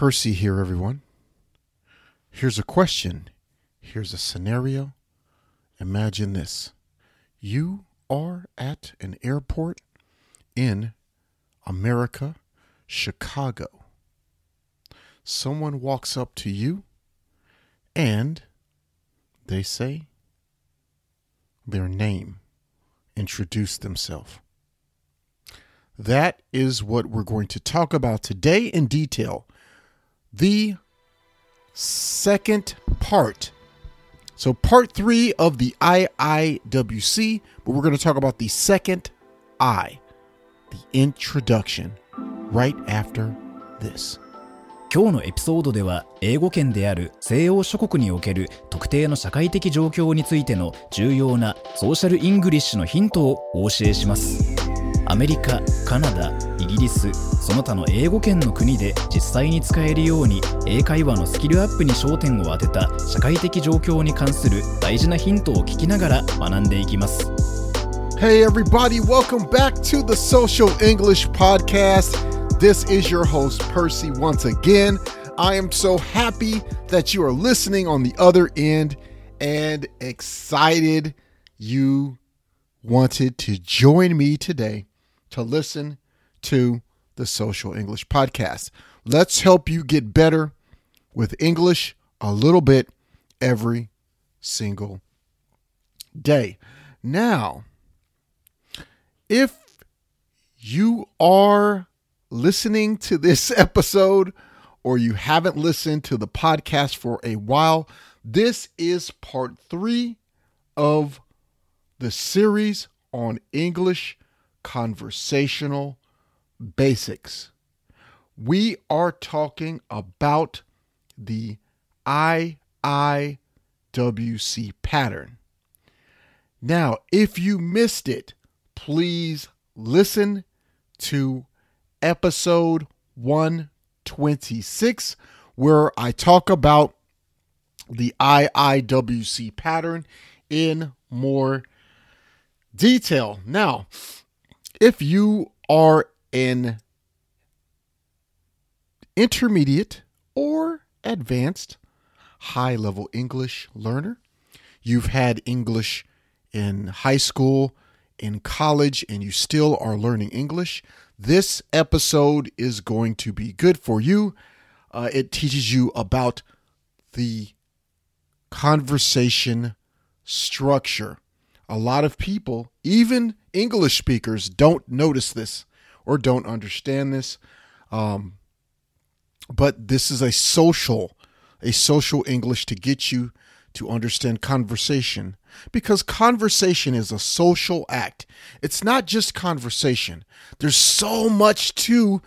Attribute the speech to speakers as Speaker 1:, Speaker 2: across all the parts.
Speaker 1: Percy here, everyone. Here's a question. Here's a scenario. Imagine this you are at an airport in America, Chicago. Someone walks up to you and they say their name, introduce themselves. That is what we're going to talk about today in detail. The second part. So, part three of the IIWC, but we're going to talk about the second I, the introduction, right after this.
Speaker 2: 今日のエピソードでは英語圏である西洋諸国における特定の社会的状況についての重要なソーシャルイングリッシュのヒントをお教えしますアメリカ、カナダ、イギリスその他の英語圏の国で実際に使えるように英会話のスキルアップに焦点を当てた社会的状況に関する大事なヒントを聞きながら学んでいきます
Speaker 1: Hey, everybody, welcome back to the Social English Podcast. This is your host, Percy, once again. I am so happy that you are listening on the other end and excited you wanted to join me today to listen to the Social English Podcast. Let's help you get better with English a little bit every single day. Now, if you are listening to this episode or you haven't listened to the podcast for a while, this is part three of the series on English conversational basics. We are talking about the IIWC pattern. Now, if you missed it, please listen to episode 126, where I talk about the IIWC pattern in more detail. Now, if you are an intermediate or advanced high level English learner, you've had English in high school, in college, and you still are learning English, this episode is going to be good for you. Uh, it teaches you about the conversation structure. A lot of people, even English speakers, don't notice this or don't understand this. Um, but this is a social, a social English to get you to understand conversation because conversation is a social act. It's not just conversation. There's so much to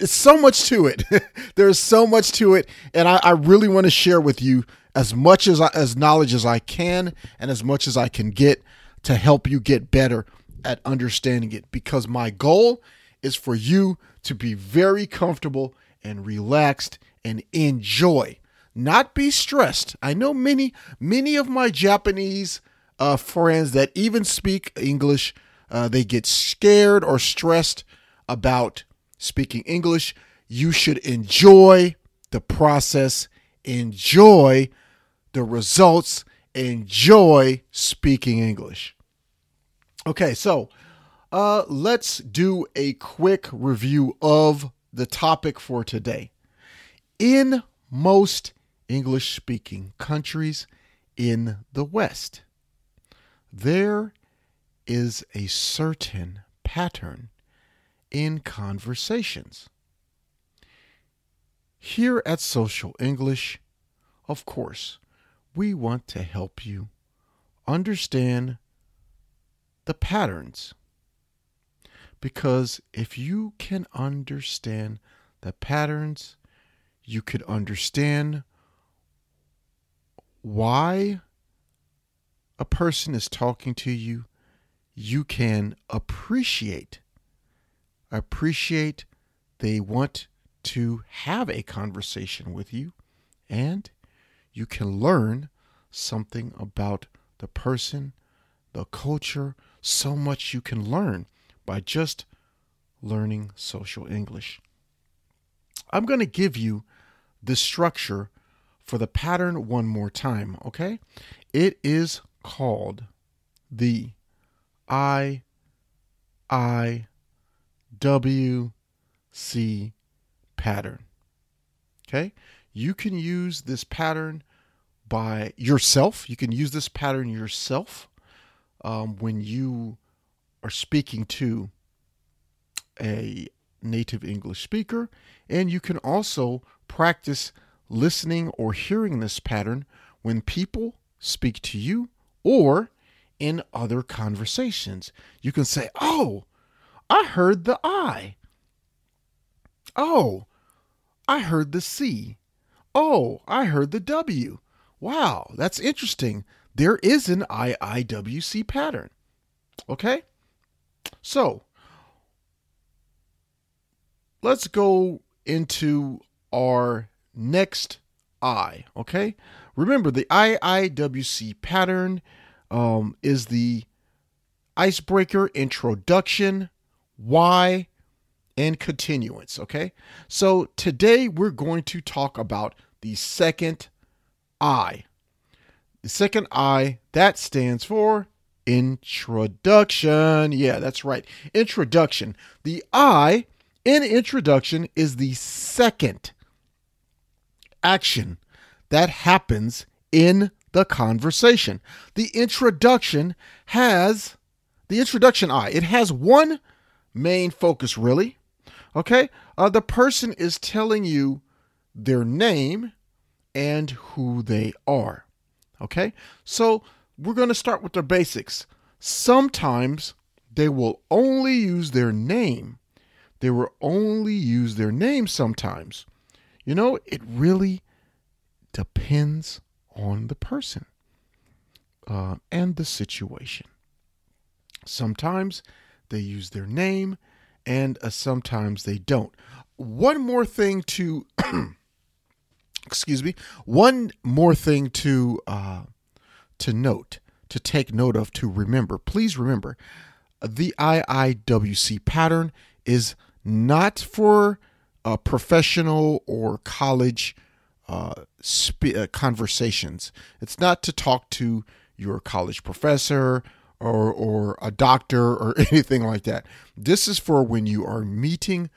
Speaker 1: it's so much to it. There's so much to it, and I, I really want to share with you as much as I, as knowledge as I can and as much as I can get to help you get better at understanding it. Because my goal is for you to be very comfortable and relaxed and enjoy not be stressed. I know many, many of my Japanese uh, friends that even speak English, uh, they get scared or stressed about speaking English. You should enjoy the process, enjoy the results, enjoy speaking English. Okay, so uh, let's do a quick review of the topic for today. In most English speaking countries in the West. There is a certain pattern in conversations. Here at Social English, of course, we want to help you understand the patterns. Because if you can understand the patterns, you could understand why a person is talking to you, you can appreciate. Appreciate they want to have a conversation with you, and you can learn something about the person, the culture, so much you can learn by just learning social English. I'm going to give you the structure for the pattern one more time, okay? It is called the I I W C pattern. Okay? You can use this pattern by yourself. You can use this pattern yourself um, when you are speaking to a native English speaker. And you can also practice listening or hearing this pattern when people speak to you or in other conversations. You can say, Oh, I heard the I. Oh, I heard the C. Oh, I heard the W. Wow, that's interesting. There is an IIWC pattern. Okay? So, let's go into our next I, okay? Remember, the IIWC pattern um, is the icebreaker, introduction, why, and continuance, okay? So today we're going to talk about the second I. The second I, that stands for introduction. Yeah, that's right. Introduction. The I in introduction is the second action that happens in the conversation. The introduction has the introduction I. It has one main focus, really. Okay? Uh, the person is telling you their name and who they are. Okay? So we're going to start with the basics. Sometimes they will only use their name. They will only use their name sometimes. You know, it really depends on the person uh, and the situation. Sometimes they use their name, and uh, sometimes they don't. One more thing to, excuse me, one more thing to uh, to note, to take note of, to remember. Please remember, the IIWC pattern is not for uh, professional or college uh, sp- uh, conversations. It's not to talk to your college professor or or a doctor or anything like that. This is for when you are meeting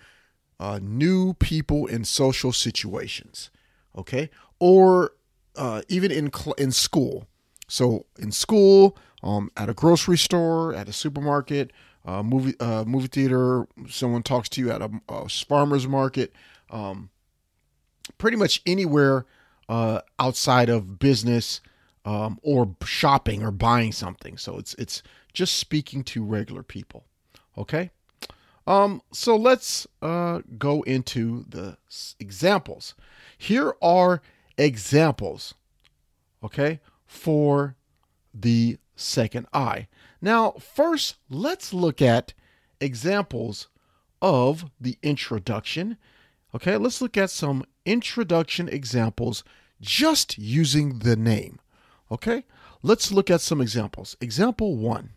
Speaker 1: uh, new people in social situations, okay, or uh, even in cl- in school. So in school, um, at a grocery store, at a supermarket, uh, movie uh, movie theater, someone talks to you at a, a farmer's market, um, pretty much anywhere uh, outside of business um, or shopping or buying something. So it's it's just speaking to regular people. Okay. Um, so let's uh, go into the examples. Here are examples, okay, for the second I. Now, first, let's look at examples of the introduction. Okay, let's look at some introduction examples just using the name. Okay, let's look at some examples. Example one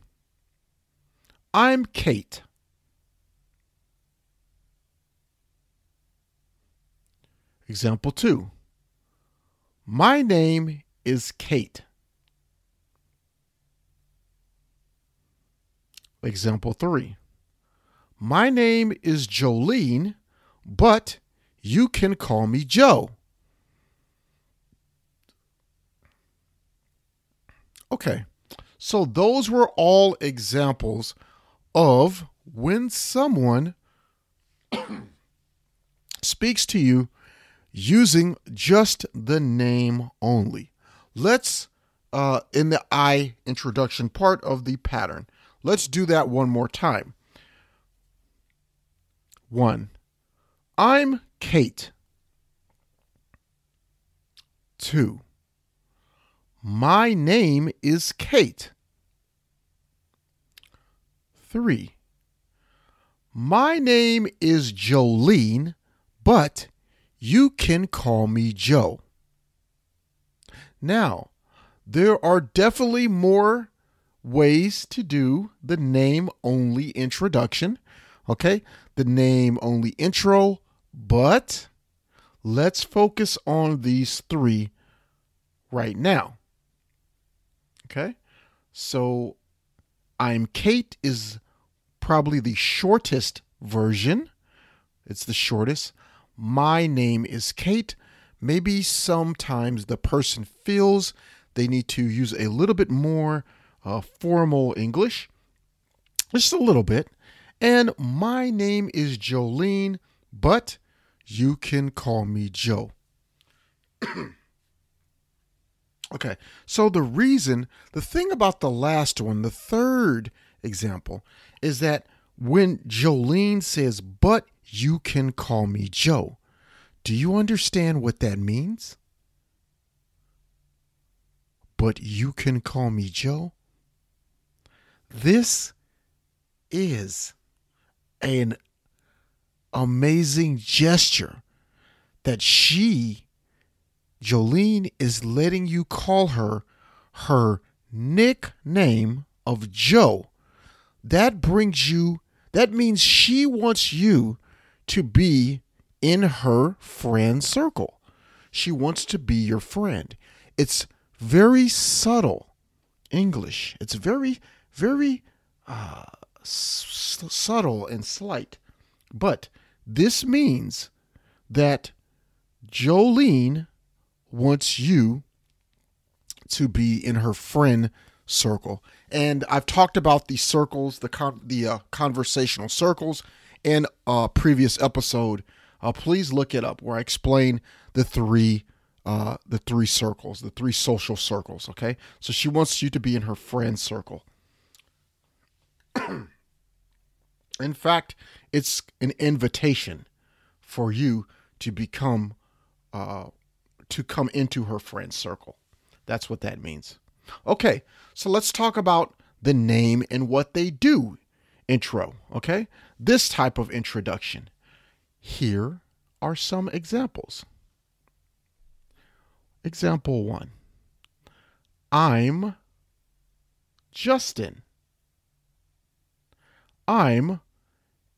Speaker 1: I'm Kate. Example two My name is Kate. Example 3. My name is Jolene, but you can call me Joe. Okay, so those were all examples of when someone speaks to you using just the name only. Let's, uh, in the I introduction part of the pattern, Let's do that one more time. One, I'm Kate. Two, my name is Kate. Three, my name is Jolene, but you can call me Joe. Now, there are definitely more ways to do the name only introduction. Okay, the name only intro, but let's focus on these three right now. Okay? So I'm Kate is probably the shortest version. It's the shortest. My name is Kate. Maybe sometimes the person feels they need to use a little bit more uh, formal English, just a little bit. And my name is Jolene, but you can call me Joe. okay, so the reason, the thing about the last one, the third example, is that when Jolene says, but you can call me Joe, do you understand what that means? But you can call me Joe? This is an amazing gesture that she, Jolene, is letting you call her her nickname of Joe. That brings you, that means she wants you to be in her friend circle. She wants to be your friend. It's very subtle English. It's very, very uh, s- subtle and slight. But this means that Jolene wants you to be in her friend circle. And I've talked about the circles, the con- the uh, conversational circles in a previous episode. Uh, please look it up where I explain the three uh, the three circles, the three social circles. Okay, so she wants you to be in her friend circle. in fact, it's an invitation for you to become, uh, to come into her friend circle. That's what that means. Okay, so let's talk about the name and what they do intro. Okay, this type of introduction. Here are some examples. Example one I'm Justin. I'm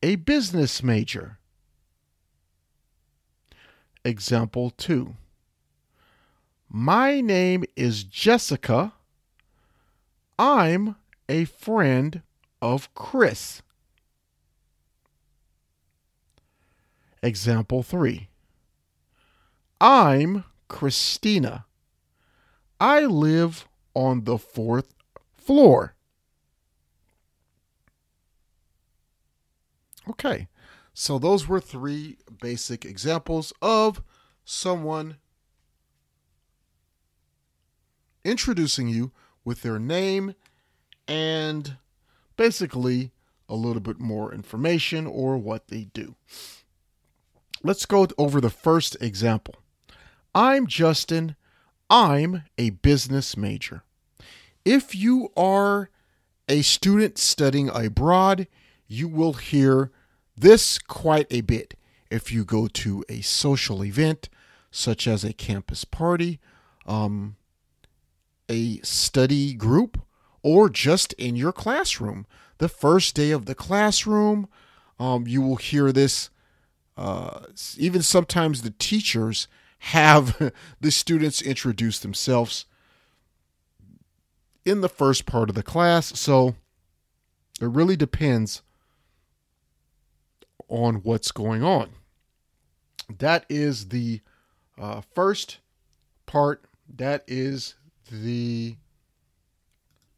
Speaker 1: a business major. Example two My name is Jessica. I'm a friend of Chris. Example 3. I'm Christina. I live on the fourth floor. Okay, so those were three basic examples of someone introducing you with their name and basically a little bit more information or what they do. Let's go over the first example. I'm Justin. I'm a business major. If you are a student studying abroad, you will hear this quite a bit if you go to a social event such as a campus party, um, a study group, or just in your classroom. The first day of the classroom, um, you will hear this. Uh, even sometimes the teachers have the students introduce themselves in the first part of the class. So it really depends on what's going on. That is the uh, first part. That is the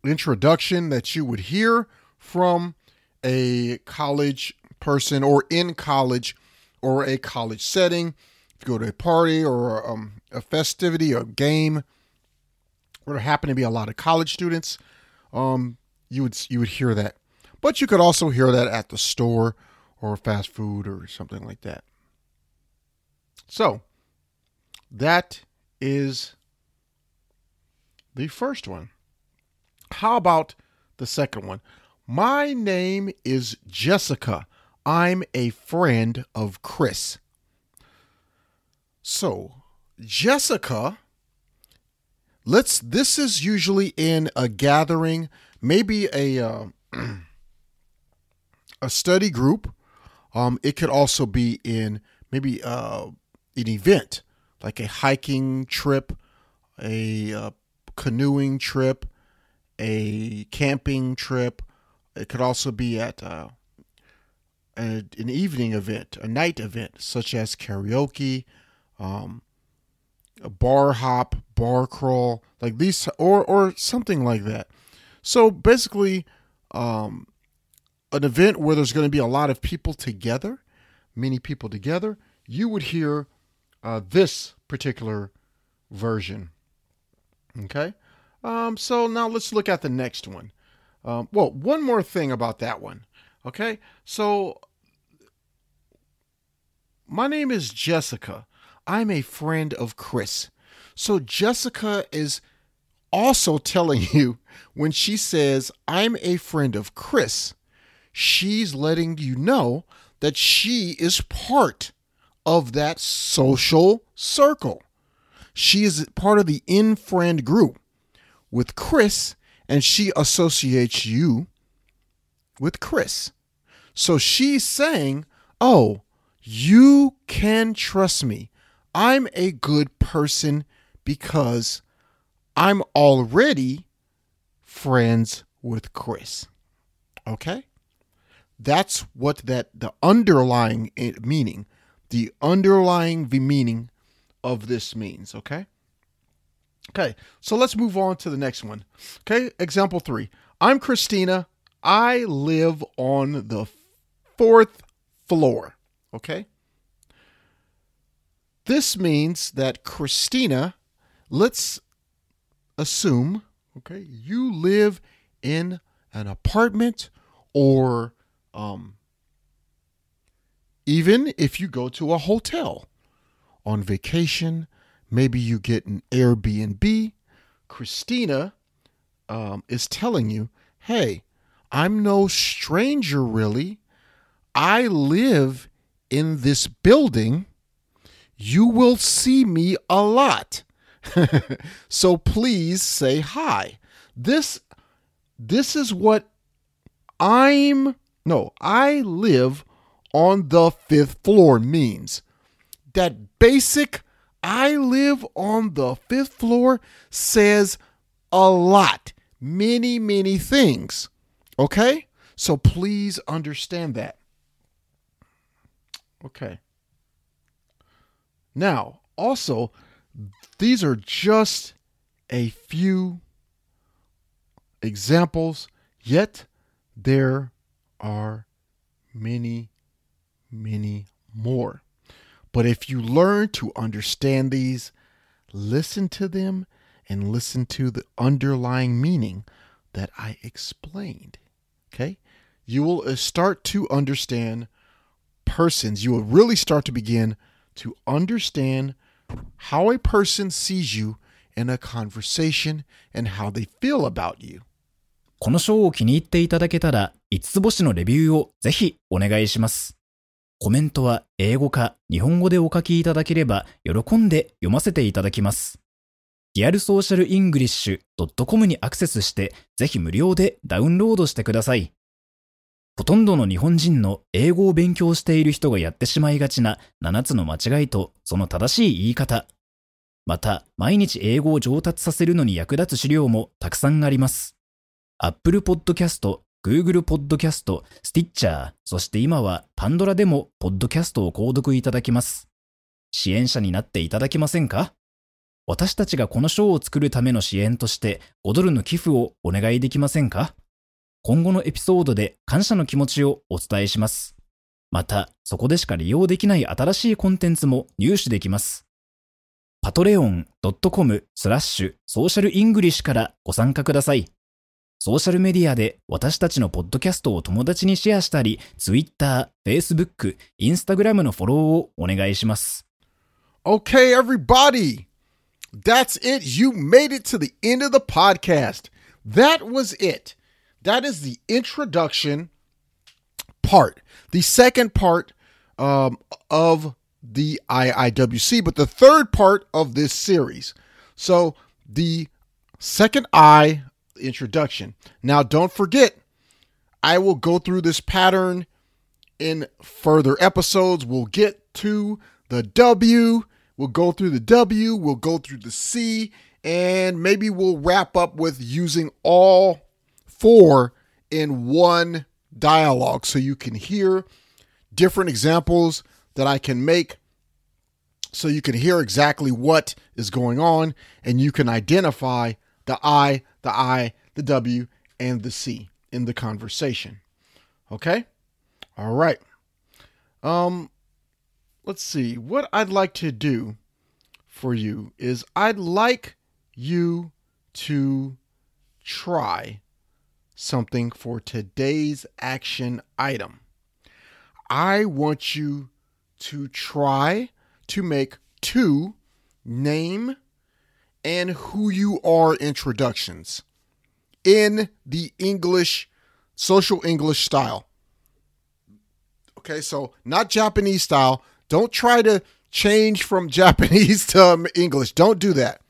Speaker 1: introduction that you would hear from a college person or in college or a college setting. If you go to a party or um, a festivity or a game where there happen to be a lot of college students, um, you would you would hear that. But you could also hear that at the store or fast food or something like that. So that is the first one. How about the second one? My name is Jessica. I'm a friend of Chris. So, Jessica, let's this is usually in a gathering, maybe a uh, a study group. Um, it could also be in maybe uh, an event, like a hiking trip, a uh, canoeing trip, a camping trip. It could also be at uh, a, an evening event, a night event, such as karaoke, um, a bar hop, bar crawl, like these, or or something like that. So basically, um, an event where there's going to be a lot of people together, many people together, you would hear uh, this particular version. Okay. Um, so now let's look at the next one. Um, well, one more thing about that one. Okay. So my name is Jessica. I'm a friend of Chris. So Jessica is also telling you when she says, I'm a friend of Chris, she's letting you know that she is part of that social circle. She is part of the in friend group with Chris, and she associates you with Chris. So she's saying, Oh, you can trust me. I'm a good person because I'm already friends with Chris. Okay? That's what that the underlying eh, meaning, the underlying meaning of this means, okay? Okay, so let's move on to the next one. Okay, example three. I'm Christina. I live on the fourth floor. Okay. This means that Christina, let's assume, okay, you live in an apartment or um, even if you go to a hotel on vacation, maybe you get an Airbnb. Christina um, is telling you, hey, I'm no stranger really. I live in this building. You will see me a lot. so please say hi. This this is what I'm no, I live on the 5th floor means. That basic I live on the 5th floor says a lot, many many things. Okay? So please understand that. Okay. Now, also, these are just a few examples, yet there are many, many more. But if you learn to understand these, listen to them and listen to the underlying meaning that I explained, okay, you will uh, start to understand persons. You will really start to begin to understand how a person sees you in a conversation and how they feel about you.
Speaker 2: この章を気に入っていただけたら、5つ星のレビューをぜひお願いします。 コメントは英語か日本語でお書きいただければ喜んで読ませていただきます。リアルソーシャルイングリッシュ .com にアクセスしてぜひ無料でダウンロードしてください。ほとんどの日本人の英語を勉強している人がやってしまいがちな7つの間違いとその正しい言い方。また、毎日英語を上達させるのに役立つ資料もたくさんあります。Apple Podcast、Google Podcast、Stitcher、そして今は Pandora でも Podcast を購読いただきます。支援者になっていただけませんか？私たちがこの賞を作るための支援として5ドルの寄付をお願いできませんか？今後のエピソードで感謝の気持ちをお伝えします。また、そこでしか利用できない新しいコンテンツも入手できます。patreon.com スラッシュソーシャルイングリッシュからご参加ください。ソーシャルメディアで私たちのポッドキャストを友達にシェアしたり、Twitter、Facebook、Instagram のフォローをお願いします。
Speaker 1: Okay, everybody! That's it. You made it to the end of the podcast. That was it. that is the introduction part. The second part um, of the IIWC, but the third part of this series. So the second I introduction. Now, don't forget, I will go through this pattern in further episodes. We'll get to the W. We'll go through the W, we'll go through the C, and maybe we'll wrap up with using all four in one dialogue so you can hear different examples that I can make so you can hear exactly what is going on and you can identify the I, the I, the W, and the C in the conversation. Okay? All right. Um let's see. What I'd like to do for you is I'd like you to try something for today's action item. I want you to try to make two name and who you are introductions in the English, social English style. Okay, so not Japanese style. Don't try to change from Japanese to um, English. Don't do that.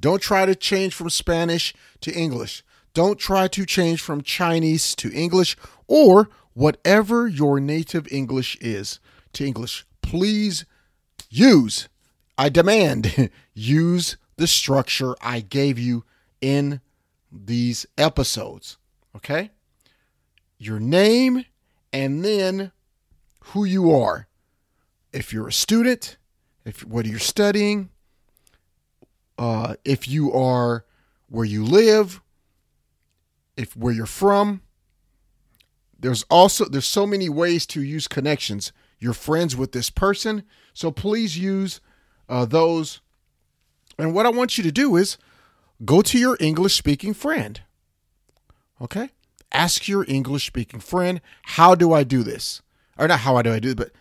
Speaker 1: Don't try to change from Spanish to English. Don't try to change from Chinese to English or whatever your native English is to English. Please use, I demand, use the structure I gave you in these episodes. Okay? Your name and then who you are. If you're a student, if what you're studying, uh, if you are where you live, if where you're from. There's also there's so many ways to use connections. You're friends with this person, so please use uh, those. And what I want you to do is go to your English speaking friend. Okay? Ask your English speaking friend, how do I do this? Or not how do I do it, but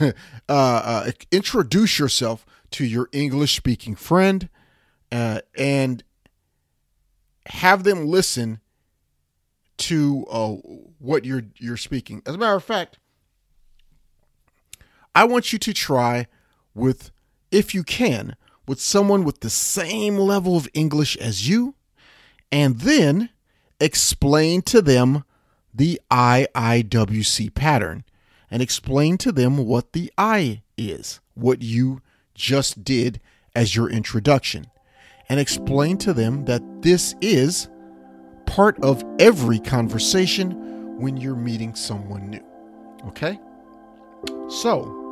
Speaker 1: uh, uh, introduce yourself to your English speaking friend uh, and have them listen to uh, what you're you're speaking. As a matter of fact, I want you to try with, if you can, with someone with the same level of English as you, and then explain to them the IIWC pattern and explain to them what the I is, what you just did as your introduction, and explain to them that this is part of every conversation when you're meeting someone new. Okay? So,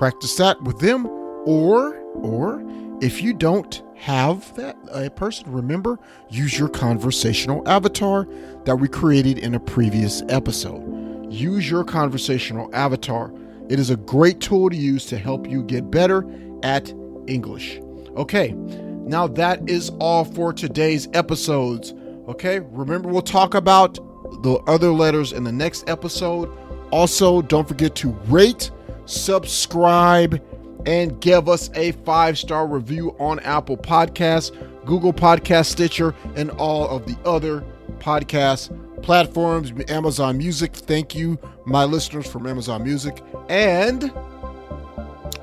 Speaker 1: practice that with them or or if you don't have that a person remember use your conversational avatar that we created in a previous episode. Use your conversational avatar. It is a great tool to use to help you get better at english. Okay now that is all for today's episodes. Okay remember we'll talk about the other letters in the next episode. Also don't forget to rate subscribe and give us a five star review on Apple Podcasts, Google Podcast, Stitcher, and all of the other podcast platforms, Amazon Music. Thank you, my listeners from Amazon Music. And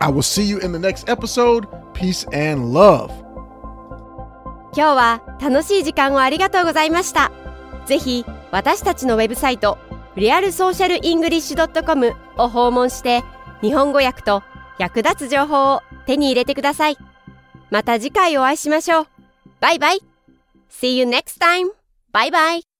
Speaker 1: I will see you in the next episode. Peace and love.
Speaker 3: 今日は楽しい時間をありがとうございました。ぜひ私たちのウェブサイトリアルソーシャルイングリッシュ .com を訪問して 日本語訳と役立つ情報を手に入れてください。また次回お会いしましょう。バイバイ !See you next time! バイバイ